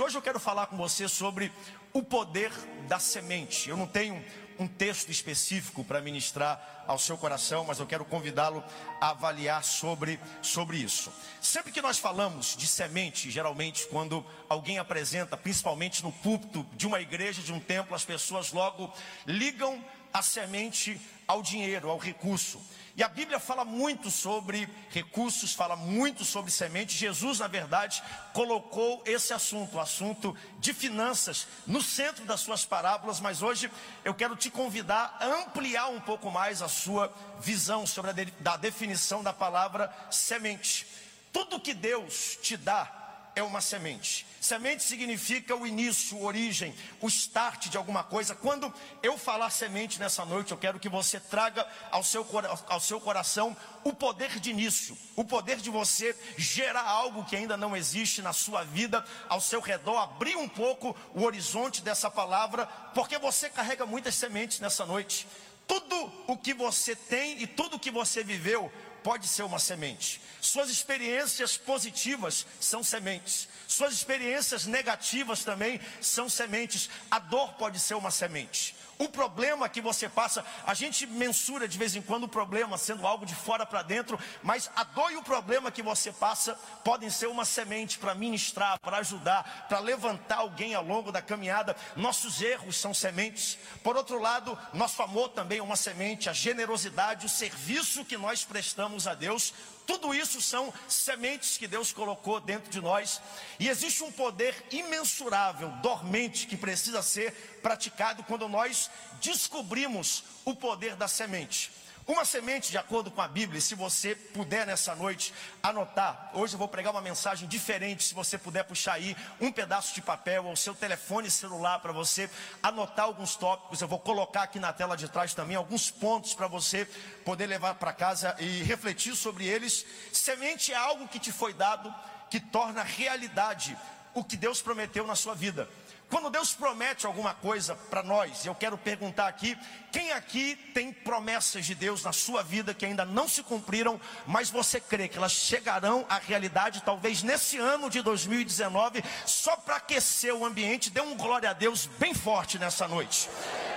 Hoje eu quero falar com você sobre o poder da semente. Eu não tenho um texto específico para ministrar ao seu coração, mas eu quero convidá-lo a avaliar sobre, sobre isso. Sempre que nós falamos de semente, geralmente quando alguém apresenta, principalmente no púlpito de uma igreja, de um templo, as pessoas logo ligam a semente ao dinheiro, ao recurso. E a Bíblia fala muito sobre recursos, fala muito sobre semente. Jesus, na verdade, colocou esse assunto, o assunto de finanças, no centro das suas parábolas. Mas hoje eu quero te convidar a ampliar um pouco mais a sua visão sobre a, de, da definição da palavra semente. Tudo que Deus te dá é uma semente. Semente significa o início, origem, o start de alguma coisa. Quando eu falar semente nessa noite, eu quero que você traga ao seu, ao seu coração o poder de início, o poder de você gerar algo que ainda não existe na sua vida, ao seu redor, abrir um pouco o horizonte dessa palavra, porque você carrega muitas sementes nessa noite. Tudo o que você tem e tudo o que você viveu pode ser uma semente. Suas experiências positivas são sementes. Suas experiências negativas também são sementes. A dor pode ser uma semente. O problema que você passa, a gente mensura de vez em quando o problema sendo algo de fora para dentro, mas a dor e o problema que você passa podem ser uma semente para ministrar, para ajudar, para levantar alguém ao longo da caminhada. Nossos erros são sementes. Por outro lado, nosso amor também é uma semente, a generosidade, o serviço que nós prestamos a Deus tudo isso são sementes que Deus colocou dentro de nós. E existe um poder imensurável, dormente, que precisa ser praticado quando nós descobrimos o poder da semente. Uma semente, de acordo com a Bíblia, se você puder nessa noite anotar, hoje eu vou pregar uma mensagem diferente, se você puder puxar aí um pedaço de papel ou seu telefone celular para você anotar alguns tópicos, eu vou colocar aqui na tela de trás também alguns pontos para você poder levar para casa e refletir sobre eles. Semente é algo que te foi dado, que torna realidade o que Deus prometeu na sua vida. Quando Deus promete alguma coisa para nós, eu quero perguntar aqui: quem aqui tem promessas de Deus na sua vida que ainda não se cumpriram, mas você crê que elas chegarão à realidade, talvez nesse ano de 2019, só para aquecer o ambiente? Dê um glória a Deus bem forte nessa noite.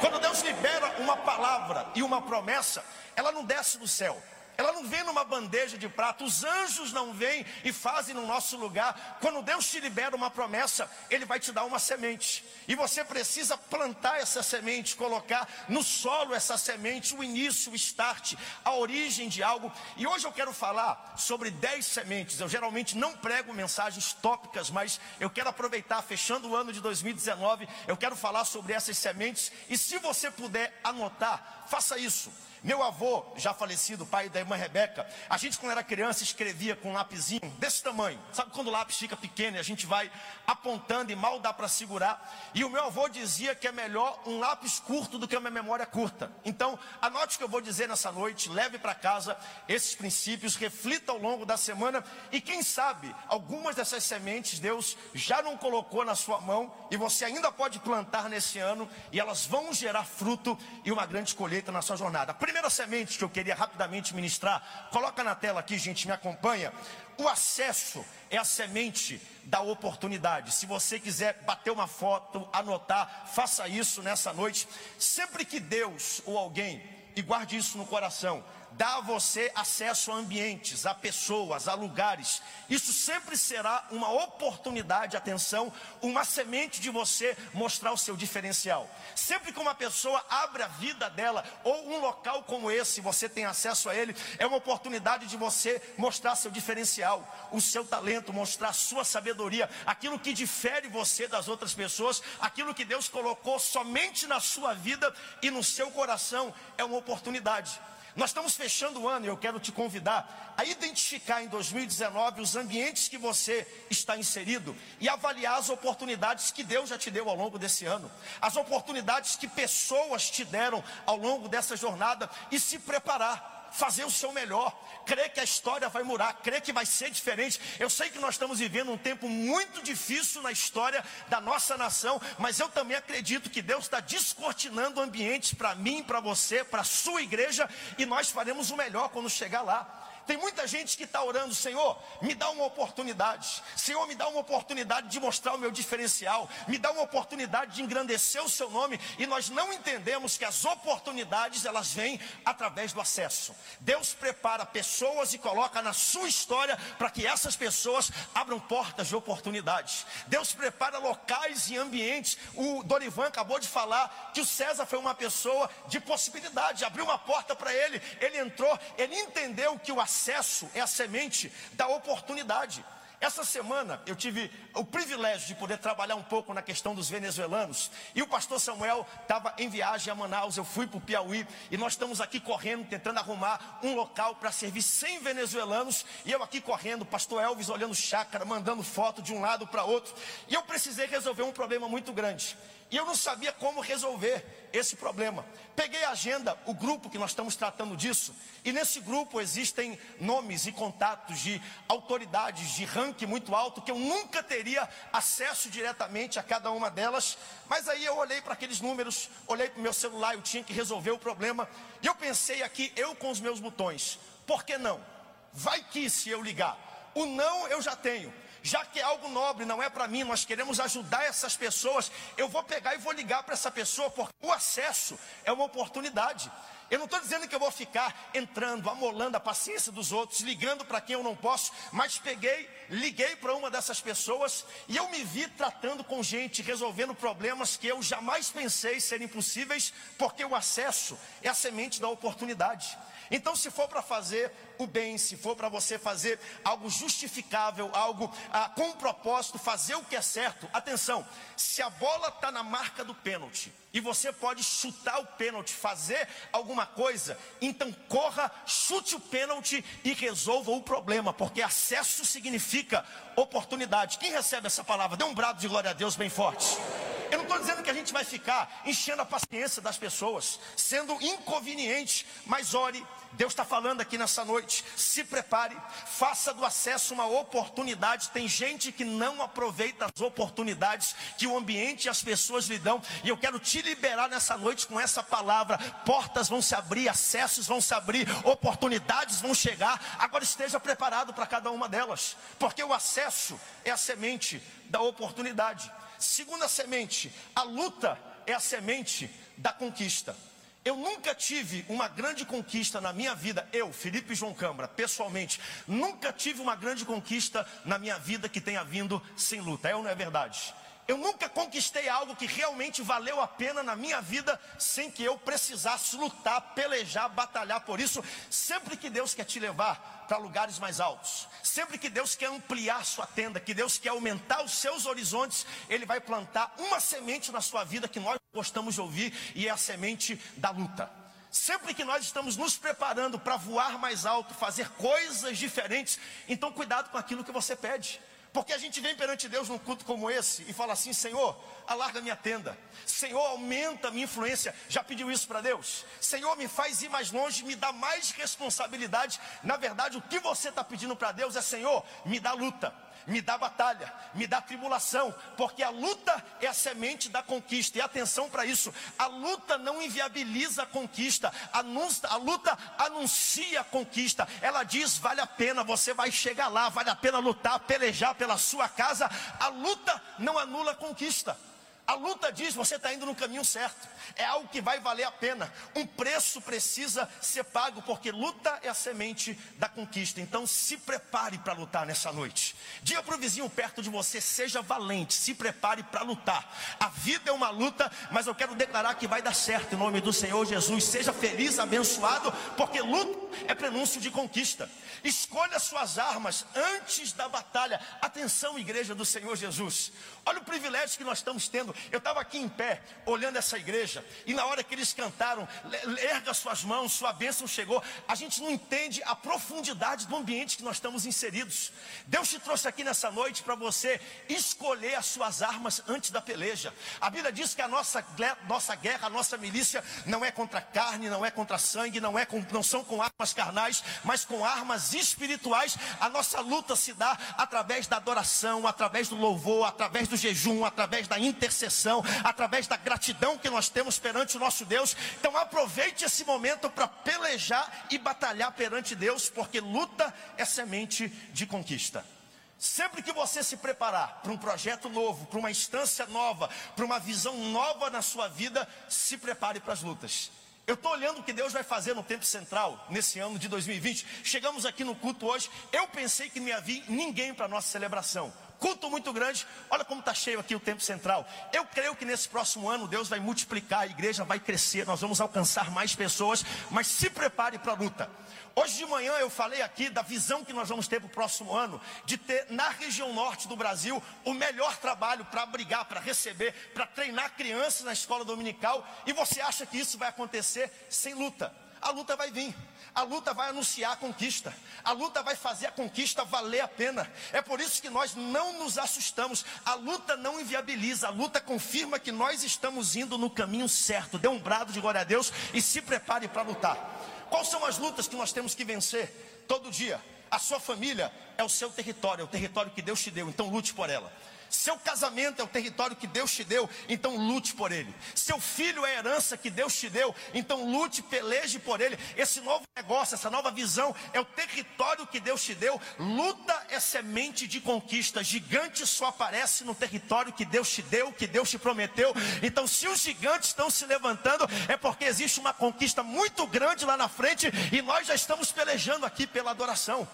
Quando Deus libera uma palavra e uma promessa, ela não desce do céu, ela não vem numa bandeja de prata, os anjos não vêm e fazem no nosso lugar. Quando Deus te libera uma promessa, Ele vai te dar uma semente. E você precisa plantar essa semente, colocar no solo essa semente, o início, o start, a origem de algo. E hoje eu quero falar sobre 10 sementes. Eu geralmente não prego mensagens tópicas, mas eu quero aproveitar, fechando o ano de 2019, eu quero falar sobre essas sementes. E se você puder anotar, faça isso. Meu avô, já falecido, pai da irmã Rebeca, a gente quando era criança escrevia com um lapisinho desse tamanho. Sabe quando o lápis fica pequeno e a gente vai apontando e mal dá para segurar? E o meu avô dizia que é melhor um lápis curto do que uma memória curta. Então, anote o que eu vou dizer nessa noite, leve para casa esses princípios, reflita ao longo da semana e quem sabe algumas dessas sementes Deus já não colocou na sua mão e você ainda pode plantar nesse ano e elas vão gerar fruto e uma grande colheita na sua jornada. Primeiro primeira semente que eu queria rapidamente ministrar, coloca na tela aqui, gente, me acompanha. O acesso é a semente da oportunidade. Se você quiser bater uma foto, anotar, faça isso nessa noite. Sempre que Deus ou alguém, e guarde isso no coração, dá a você acesso a ambientes, a pessoas, a lugares. Isso sempre será uma oportunidade, atenção, uma semente de você mostrar o seu diferencial. Sempre que uma pessoa abre a vida dela, ou um local como esse, você tem acesso a ele, é uma oportunidade de você mostrar seu diferencial, o seu talento, mostrar sua sabedoria, aquilo que difere você das outras pessoas, aquilo que Deus colocou somente na sua vida e no seu coração, é uma oportunidade. Nós estamos fechando o ano e eu quero te convidar a identificar em 2019 os ambientes que você está inserido e avaliar as oportunidades que Deus já te deu ao longo desse ano, as oportunidades que pessoas te deram ao longo dessa jornada e se preparar fazer o seu melhor, crer que a história vai mudar, crer que vai ser diferente. Eu sei que nós estamos vivendo um tempo muito difícil na história da nossa nação, mas eu também acredito que Deus está descortinando ambientes para mim, para você, para a sua igreja, e nós faremos o melhor quando chegar lá. Tem muita gente que está orando, Senhor, me dá uma oportunidade. Senhor, me dá uma oportunidade de mostrar o meu diferencial. Me dá uma oportunidade de engrandecer o seu nome. E nós não entendemos que as oportunidades elas vêm através do acesso. Deus prepara pessoas e coloca na sua história para que essas pessoas abram portas de oportunidades. Deus prepara locais e ambientes. O Dorivan acabou de falar que o César foi uma pessoa de possibilidade, abriu uma porta para ele, ele entrou, ele entendeu que o acesso acesso é a semente da oportunidade. Essa semana eu tive o privilégio de poder trabalhar um pouco na questão dos venezuelanos. E o pastor Samuel estava em viagem a Manaus, eu fui para o Piauí e nós estamos aqui correndo, tentando arrumar um local para servir 100 venezuelanos. E eu aqui correndo, pastor Elvis olhando chácara, mandando foto de um lado para outro. E eu precisei resolver um problema muito grande. E eu não sabia como resolver esse problema. Peguei a agenda, o grupo que nós estamos tratando disso, e nesse grupo existem nomes e contatos de autoridades de ranking muito alto que eu nunca teria acesso diretamente a cada uma delas. Mas aí eu olhei para aqueles números, olhei para o meu celular, eu tinha que resolver o problema, e eu pensei aqui, eu com os meus botões, por que não? Vai que se eu ligar. O não eu já tenho já que é algo nobre, não é para mim, nós queremos ajudar essas pessoas, eu vou pegar e vou ligar para essa pessoa, porque o acesso é uma oportunidade. Eu não estou dizendo que eu vou ficar entrando, amolando a paciência dos outros, ligando para quem eu não posso, mas peguei, liguei para uma dessas pessoas e eu me vi tratando com gente, resolvendo problemas que eu jamais pensei serem possíveis, porque o acesso é a semente da oportunidade. Então, se for para fazer o bem, se for para você fazer algo justificável, algo ah, com propósito, fazer o que é certo, atenção, se a bola está na marca do pênalti e você pode chutar o pênalti, fazer alguma coisa, então corra, chute o pênalti e resolva o problema, porque acesso significa oportunidade. Quem recebe essa palavra? Dê um brado de glória a Deus bem forte. Eu não estou dizendo que a gente vai ficar enchendo a paciência das pessoas, sendo inconveniente, mas ore. Deus está falando aqui nessa noite. Se prepare, faça do acesso uma oportunidade. Tem gente que não aproveita as oportunidades que o ambiente e as pessoas lhe dão. E eu quero te liberar nessa noite com essa palavra. Portas vão se abrir, acessos vão se abrir, oportunidades vão chegar. Agora esteja preparado para cada uma delas, porque o acesso é a semente da oportunidade. Segunda semente, a luta é a semente da conquista. Eu nunca tive uma grande conquista na minha vida, eu, Felipe João Câmara, pessoalmente, nunca tive uma grande conquista na minha vida que tenha vindo sem luta. É ou não é verdade? Eu nunca conquistei algo que realmente valeu a pena na minha vida sem que eu precisasse lutar, pelejar, batalhar por isso. Sempre que Deus quer te levar para lugares mais altos, sempre que Deus quer ampliar sua tenda, que Deus quer aumentar os seus horizontes, Ele vai plantar uma semente na sua vida que nós gostamos de ouvir e é a semente da luta. Sempre que nós estamos nos preparando para voar mais alto, fazer coisas diferentes, então cuidado com aquilo que você pede. Porque a gente vem perante Deus num culto como esse e fala assim: Senhor, alarga minha tenda. Senhor, aumenta minha influência. Já pediu isso para Deus? Senhor, me faz ir mais longe, me dá mais responsabilidade. Na verdade, o que você está pedindo para Deus é: Senhor, me dá luta me dá batalha, me dá tribulação, porque a luta é a semente da conquista. E atenção para isso: a luta não inviabiliza a conquista, a luta anuncia a conquista. Ela diz: vale a pena, você vai chegar lá, vale a pena lutar, pelejar pela sua casa. A luta não anula a conquista. A luta diz: você está indo no caminho certo. É algo que vai valer a pena. Um preço precisa ser pago, porque luta é a semente da conquista. Então se prepare para lutar nessa noite. Diga para o vizinho perto de você: seja valente, se prepare para lutar. A vida é uma luta, mas eu quero declarar que vai dar certo em nome do Senhor Jesus. Seja feliz, abençoado, porque luta é prenúncio de conquista. Escolha suas armas antes da batalha. Atenção, igreja do Senhor Jesus. Olha o privilégio que nós estamos tendo. Eu estava aqui em pé, olhando essa igreja, e na hora que eles cantaram, erga suas mãos, sua bênção chegou. A gente não entende a profundidade do ambiente que nós estamos inseridos. Deus te trouxe aqui nessa noite para você escolher as suas armas antes da peleja. A Bíblia diz que a nossa, nossa guerra, a nossa milícia não é contra carne, não é contra sangue, não, é com, não são com armas carnais, mas com armas espirituais. A nossa luta se dá através da adoração, através do louvor, através do jejum, através da intercessão, através da gratidão que nós temos perante o nosso Deus. Então aproveite esse momento para pelejar e batalhar perante Deus, porque luta é semente de conquista. Sempre que você se preparar para um projeto novo, para uma instância nova, para uma visão nova na sua vida, se prepare para as lutas. Eu estou olhando o que Deus vai fazer no tempo central, nesse ano de 2020. Chegamos aqui no culto hoje. Eu pensei que não ia vir ninguém para a nossa celebração. Culto muito grande. Olha como está cheio aqui o tempo central. Eu creio que nesse próximo ano Deus vai multiplicar, a igreja vai crescer, nós vamos alcançar mais pessoas. Mas se prepare para a luta. Hoje de manhã eu falei aqui da visão que nós vamos ter para o próximo ano, de ter na região norte do Brasil o melhor trabalho para abrigar, para receber, para treinar crianças na escola dominical. E você acha que isso vai acontecer sem luta? A luta vai vir. A luta vai anunciar a conquista. A luta vai fazer a conquista valer a pena. É por isso que nós não nos assustamos. A luta não inviabiliza. A luta confirma que nós estamos indo no caminho certo. Dê um brado de glória a Deus e se prepare para lutar. Quais são as lutas que nós temos que vencer todo dia? A sua família é o seu território, é o território que Deus te deu, então lute por ela. Seu casamento é o território que Deus te deu, então lute por ele. Seu filho é a herança que Deus te deu, então lute, peleje por ele. Esse novo negócio, essa nova visão é o território que Deus te deu. Luta é semente de conquista. Gigante só aparece no território que Deus te deu, que Deus te prometeu. Então, se os gigantes estão se levantando, é porque existe uma conquista muito grande lá na frente e nós já estamos pelejando aqui pela adoração.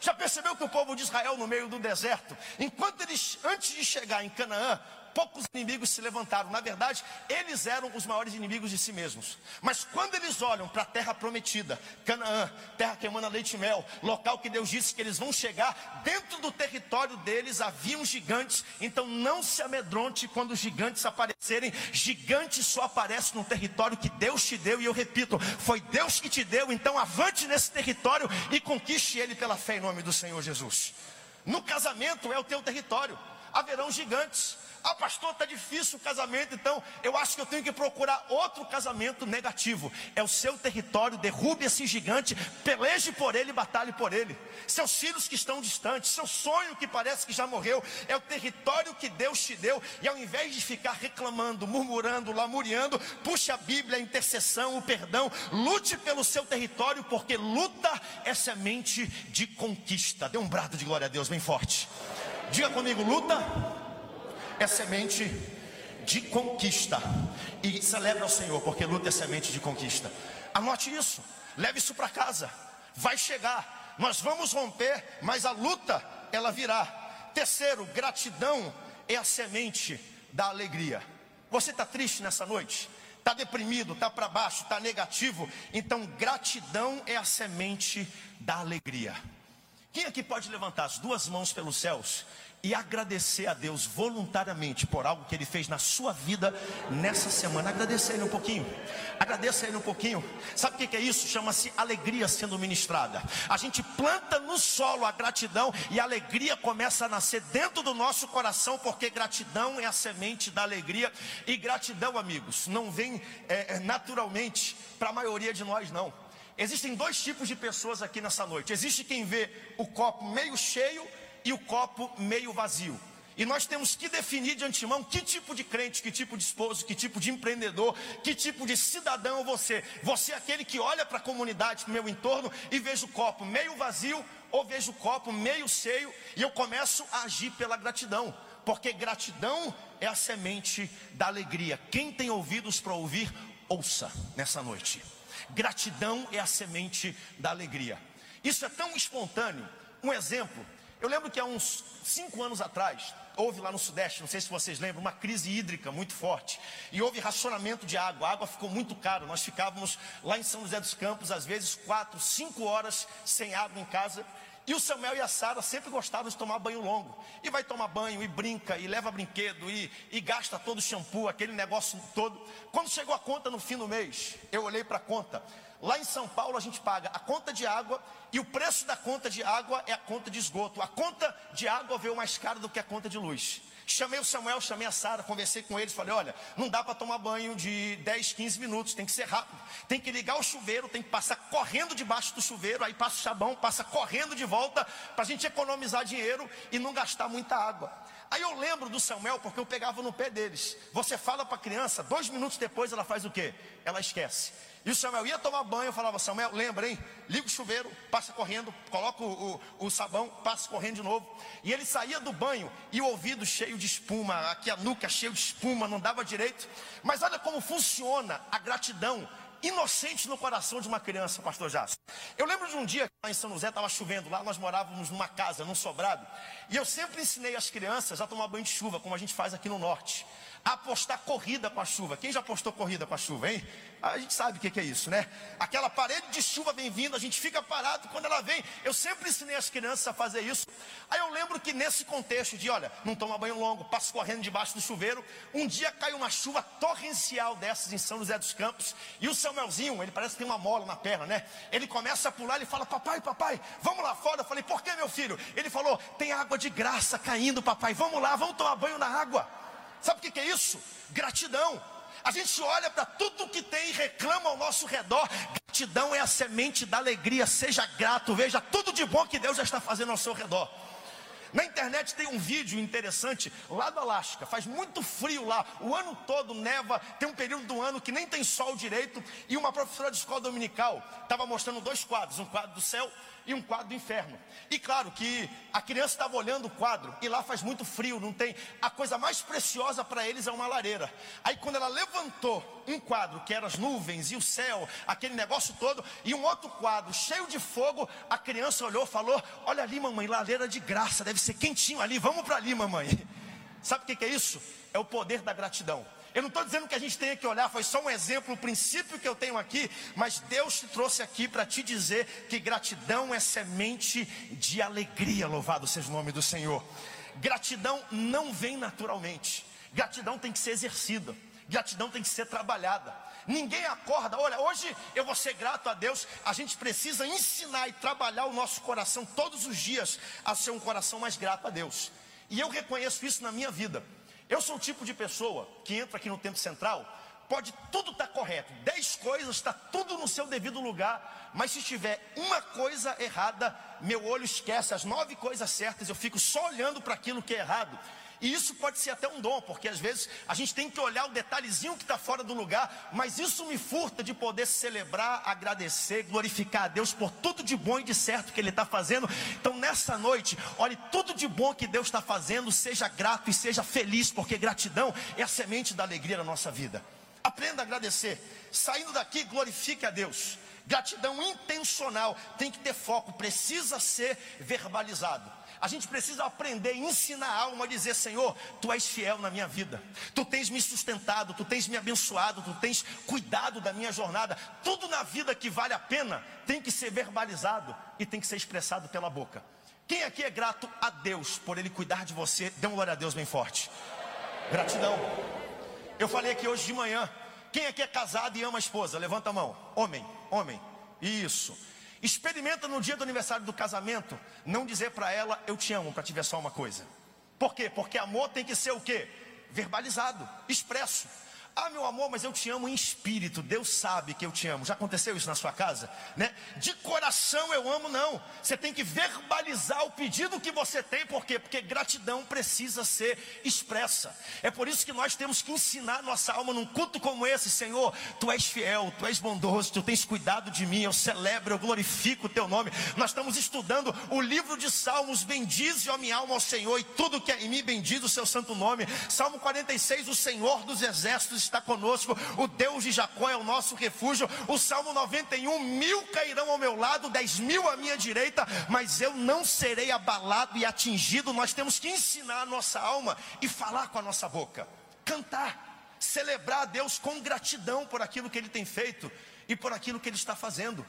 Já percebeu que o povo de Israel no meio do deserto, enquanto eles, antes de chegar em Canaã, poucos inimigos se levantaram. Na verdade, eles eram os maiores inimigos de si mesmos. Mas quando eles olham para a terra prometida, Canaã, terra que emana leite e mel, local que Deus disse que eles vão chegar, dentro do território deles haviam gigantes. Então não se amedronte quando os gigantes aparecerem. Gigante só aparece no território que Deus te deu. E eu repito, foi Deus que te deu. Então avante nesse território e conquiste ele pela fé em nome do Senhor Jesus. No casamento é o teu território. Haverão gigantes. Ah, pastor, está difícil o casamento, então eu acho que eu tenho que procurar outro casamento negativo. É o seu território, derrube esse gigante, peleje por ele, batalhe por ele. Seus filhos que estão distantes, seu sonho que parece que já morreu, é o território que Deus te deu. E ao invés de ficar reclamando, murmurando, lamuriando, puxe a Bíblia, a intercessão, o perdão, lute pelo seu território, porque luta é semente de conquista. Dê um brado de glória a Deus bem forte. Diga comigo, luta é semente de conquista. E celebra o Senhor, porque luta é semente de conquista. Anote isso, leve isso para casa. Vai chegar, nós vamos romper, mas a luta ela virá. Terceiro, gratidão é a semente da alegria. Você está triste nessa noite? Está deprimido, está para baixo, está negativo? Então, gratidão é a semente da alegria. Quem aqui pode levantar as duas mãos pelos céus e agradecer a Deus voluntariamente por algo que Ele fez na sua vida nessa semana. Agradeça Ele um pouquinho. Agradeça Ele um pouquinho. Sabe o que é isso? Chama-se alegria sendo ministrada. A gente planta no solo a gratidão e a alegria começa a nascer dentro do nosso coração, porque gratidão é a semente da alegria. E gratidão, amigos, não vem é, é naturalmente para a maioria de nós, não. Existem dois tipos de pessoas aqui nessa noite. Existe quem vê o copo meio cheio e o copo meio vazio. E nós temos que definir de antemão que tipo de crente, que tipo de esposo, que tipo de empreendedor, que tipo de cidadão você. Você é aquele que olha para a comunidade, para o meu entorno e vejo o copo meio vazio ou vejo o copo meio cheio e eu começo a agir pela gratidão. Porque gratidão é a semente da alegria. Quem tem ouvidos para ouvir, ouça nessa noite. Gratidão é a semente da alegria. Isso é tão espontâneo. Um exemplo, eu lembro que há uns cinco anos atrás, houve lá no Sudeste, não sei se vocês lembram, uma crise hídrica muito forte. E houve racionamento de água. A água ficou muito caro. Nós ficávamos lá em São José dos Campos, às vezes quatro, cinco horas sem água em casa. E o Samuel e a Sara sempre gostavam de tomar banho longo. E vai tomar banho, e brinca, e leva brinquedo, e, e gasta todo o shampoo, aquele negócio todo. Quando chegou a conta no fim do mês, eu olhei para a conta. Lá em São Paulo a gente paga a conta de água e o preço da conta de água é a conta de esgoto. A conta de água veio mais cara do que a conta de luz. Chamei o Samuel, chamei a Sara, conversei com eles, falei: olha, não dá para tomar banho de 10, 15 minutos, tem que ser rápido. Tem que ligar o chuveiro, tem que passar correndo debaixo do chuveiro, aí passa o sabão, passa correndo de volta, para a gente economizar dinheiro e não gastar muita água. Aí eu lembro do Samuel, porque eu pegava no pé deles. Você fala para a criança, dois minutos depois ela faz o quê? Ela esquece. E o Samuel ia tomar banho, eu falava, Samuel, lembra, hein? Liga o chuveiro, passa correndo, coloca o, o, o, sabão, passa correndo de novo. E ele saía do banho e o ouvido cheio de espuma, aqui a nuca cheia de espuma, não dava direito. Mas olha como funciona a gratidão inocente no coração de uma criança, pastor Jasso. Eu lembro de um dia lá em São José estava chovendo, lá nós morávamos numa casa, num sobrado, e eu sempre ensinei as crianças a tomar banho de chuva, como a gente faz aqui no norte apostar corrida com a chuva. Quem já apostou corrida com a chuva, hein? A gente sabe o que é isso, né? Aquela parede de chuva vem vindo, a gente fica parado quando ela vem. Eu sempre ensinei as crianças a fazer isso. Aí eu lembro que nesse contexto de, olha, não toma banho longo, passo correndo debaixo do chuveiro. Um dia caiu uma chuva torrencial dessas em São José dos Campos. E o Samuelzinho, ele parece que tem uma mola na perna, né? Ele começa a pular, ele fala, papai, papai, vamos lá fora. Eu falei, por que meu filho? Ele falou, tem água de graça caindo, papai, vamos lá, vamos tomar banho na água. Sabe o que é isso? Gratidão. A gente olha para tudo que tem e reclama ao nosso redor. Gratidão é a semente da alegria. Seja grato, veja tudo de bom que Deus já está fazendo ao seu redor. Na internet tem um vídeo interessante lá do Alasca. Faz muito frio lá, o ano todo neva. Tem um período do ano que nem tem sol direito. E uma professora de escola dominical estava mostrando dois quadros: um quadro do céu e um quadro do inferno. E claro que a criança estava olhando o quadro e lá faz muito frio, não tem. A coisa mais preciosa para eles é uma lareira. Aí quando ela levantou um quadro que eram as nuvens e o céu, aquele negócio todo, e um outro quadro cheio de fogo, a criança olhou, falou: "Olha ali, mamãe, lareira de graça, deve ser quentinho ali. Vamos para ali, mamãe." Sabe o que é isso? É o poder da gratidão. Eu não estou dizendo que a gente tenha que olhar, foi só um exemplo, o princípio que eu tenho aqui, mas Deus te trouxe aqui para te dizer que gratidão é semente de alegria, louvado seja o nome do Senhor. Gratidão não vem naturalmente, gratidão tem que ser exercida, gratidão tem que ser trabalhada. Ninguém acorda, olha, hoje eu vou ser grato a Deus. A gente precisa ensinar e trabalhar o nosso coração todos os dias a ser um coração mais grato a Deus. E eu reconheço isso na minha vida. Eu sou o tipo de pessoa que entra aqui no tempo central, pode tudo estar tá correto, dez coisas, está tudo no seu devido lugar, mas se tiver uma coisa errada, meu olho esquece as nove coisas certas, eu fico só olhando para aquilo que é errado. E isso pode ser até um dom, porque às vezes a gente tem que olhar o detalhezinho que está fora do lugar, mas isso me furta de poder celebrar, agradecer, glorificar a Deus por tudo de bom e de certo que Ele está fazendo. Então nessa noite, olhe tudo de bom que Deus está fazendo, seja grato e seja feliz, porque gratidão é a semente da alegria na nossa vida. Aprenda a agradecer. Saindo daqui, glorifique a Deus. Gratidão intencional tem que ter foco, precisa ser verbalizado. A gente precisa aprender, ensinar a alma a dizer: Senhor, tu és fiel na minha vida, tu tens me sustentado, tu tens me abençoado, tu tens cuidado da minha jornada. Tudo na vida que vale a pena tem que ser verbalizado e tem que ser expressado pela boca. Quem aqui é grato a Deus por Ele cuidar de você? Dê uma glória a Deus bem forte. Gratidão. Eu falei aqui hoje de manhã. Quem aqui é casado e ama a esposa? Levanta a mão. Homem, homem. Isso. Experimenta no dia do aniversário do casamento não dizer para ela eu te amo para te ver só uma coisa. Por quê? Porque amor tem que ser o quê? Verbalizado, expresso. Ah, meu amor, mas eu te amo em espírito. Deus sabe que eu te amo. Já aconteceu isso na sua casa, né? De coração eu amo, não. Você tem que verbalizar o pedido que você tem, por quê? Porque gratidão precisa ser expressa. É por isso que nós temos que ensinar nossa alma num culto como esse, Senhor. Tu és fiel, tu és bondoso, tu tens cuidado de mim. Eu celebro, eu glorifico o teu nome. Nós estamos estudando o livro de Salmos. Bendize, a minha alma, ao Senhor, e tudo que é em mim bendiz o seu santo nome. Salmo 46, o Senhor dos exércitos está conosco, o Deus de Jacó é o nosso refúgio. O Salmo 91: mil cairão ao meu lado, dez mil à minha direita, mas eu não serei abalado e atingido. Nós temos que ensinar a nossa alma e falar com a nossa boca, cantar, celebrar a Deus com gratidão por aquilo que Ele tem feito e por aquilo que Ele está fazendo.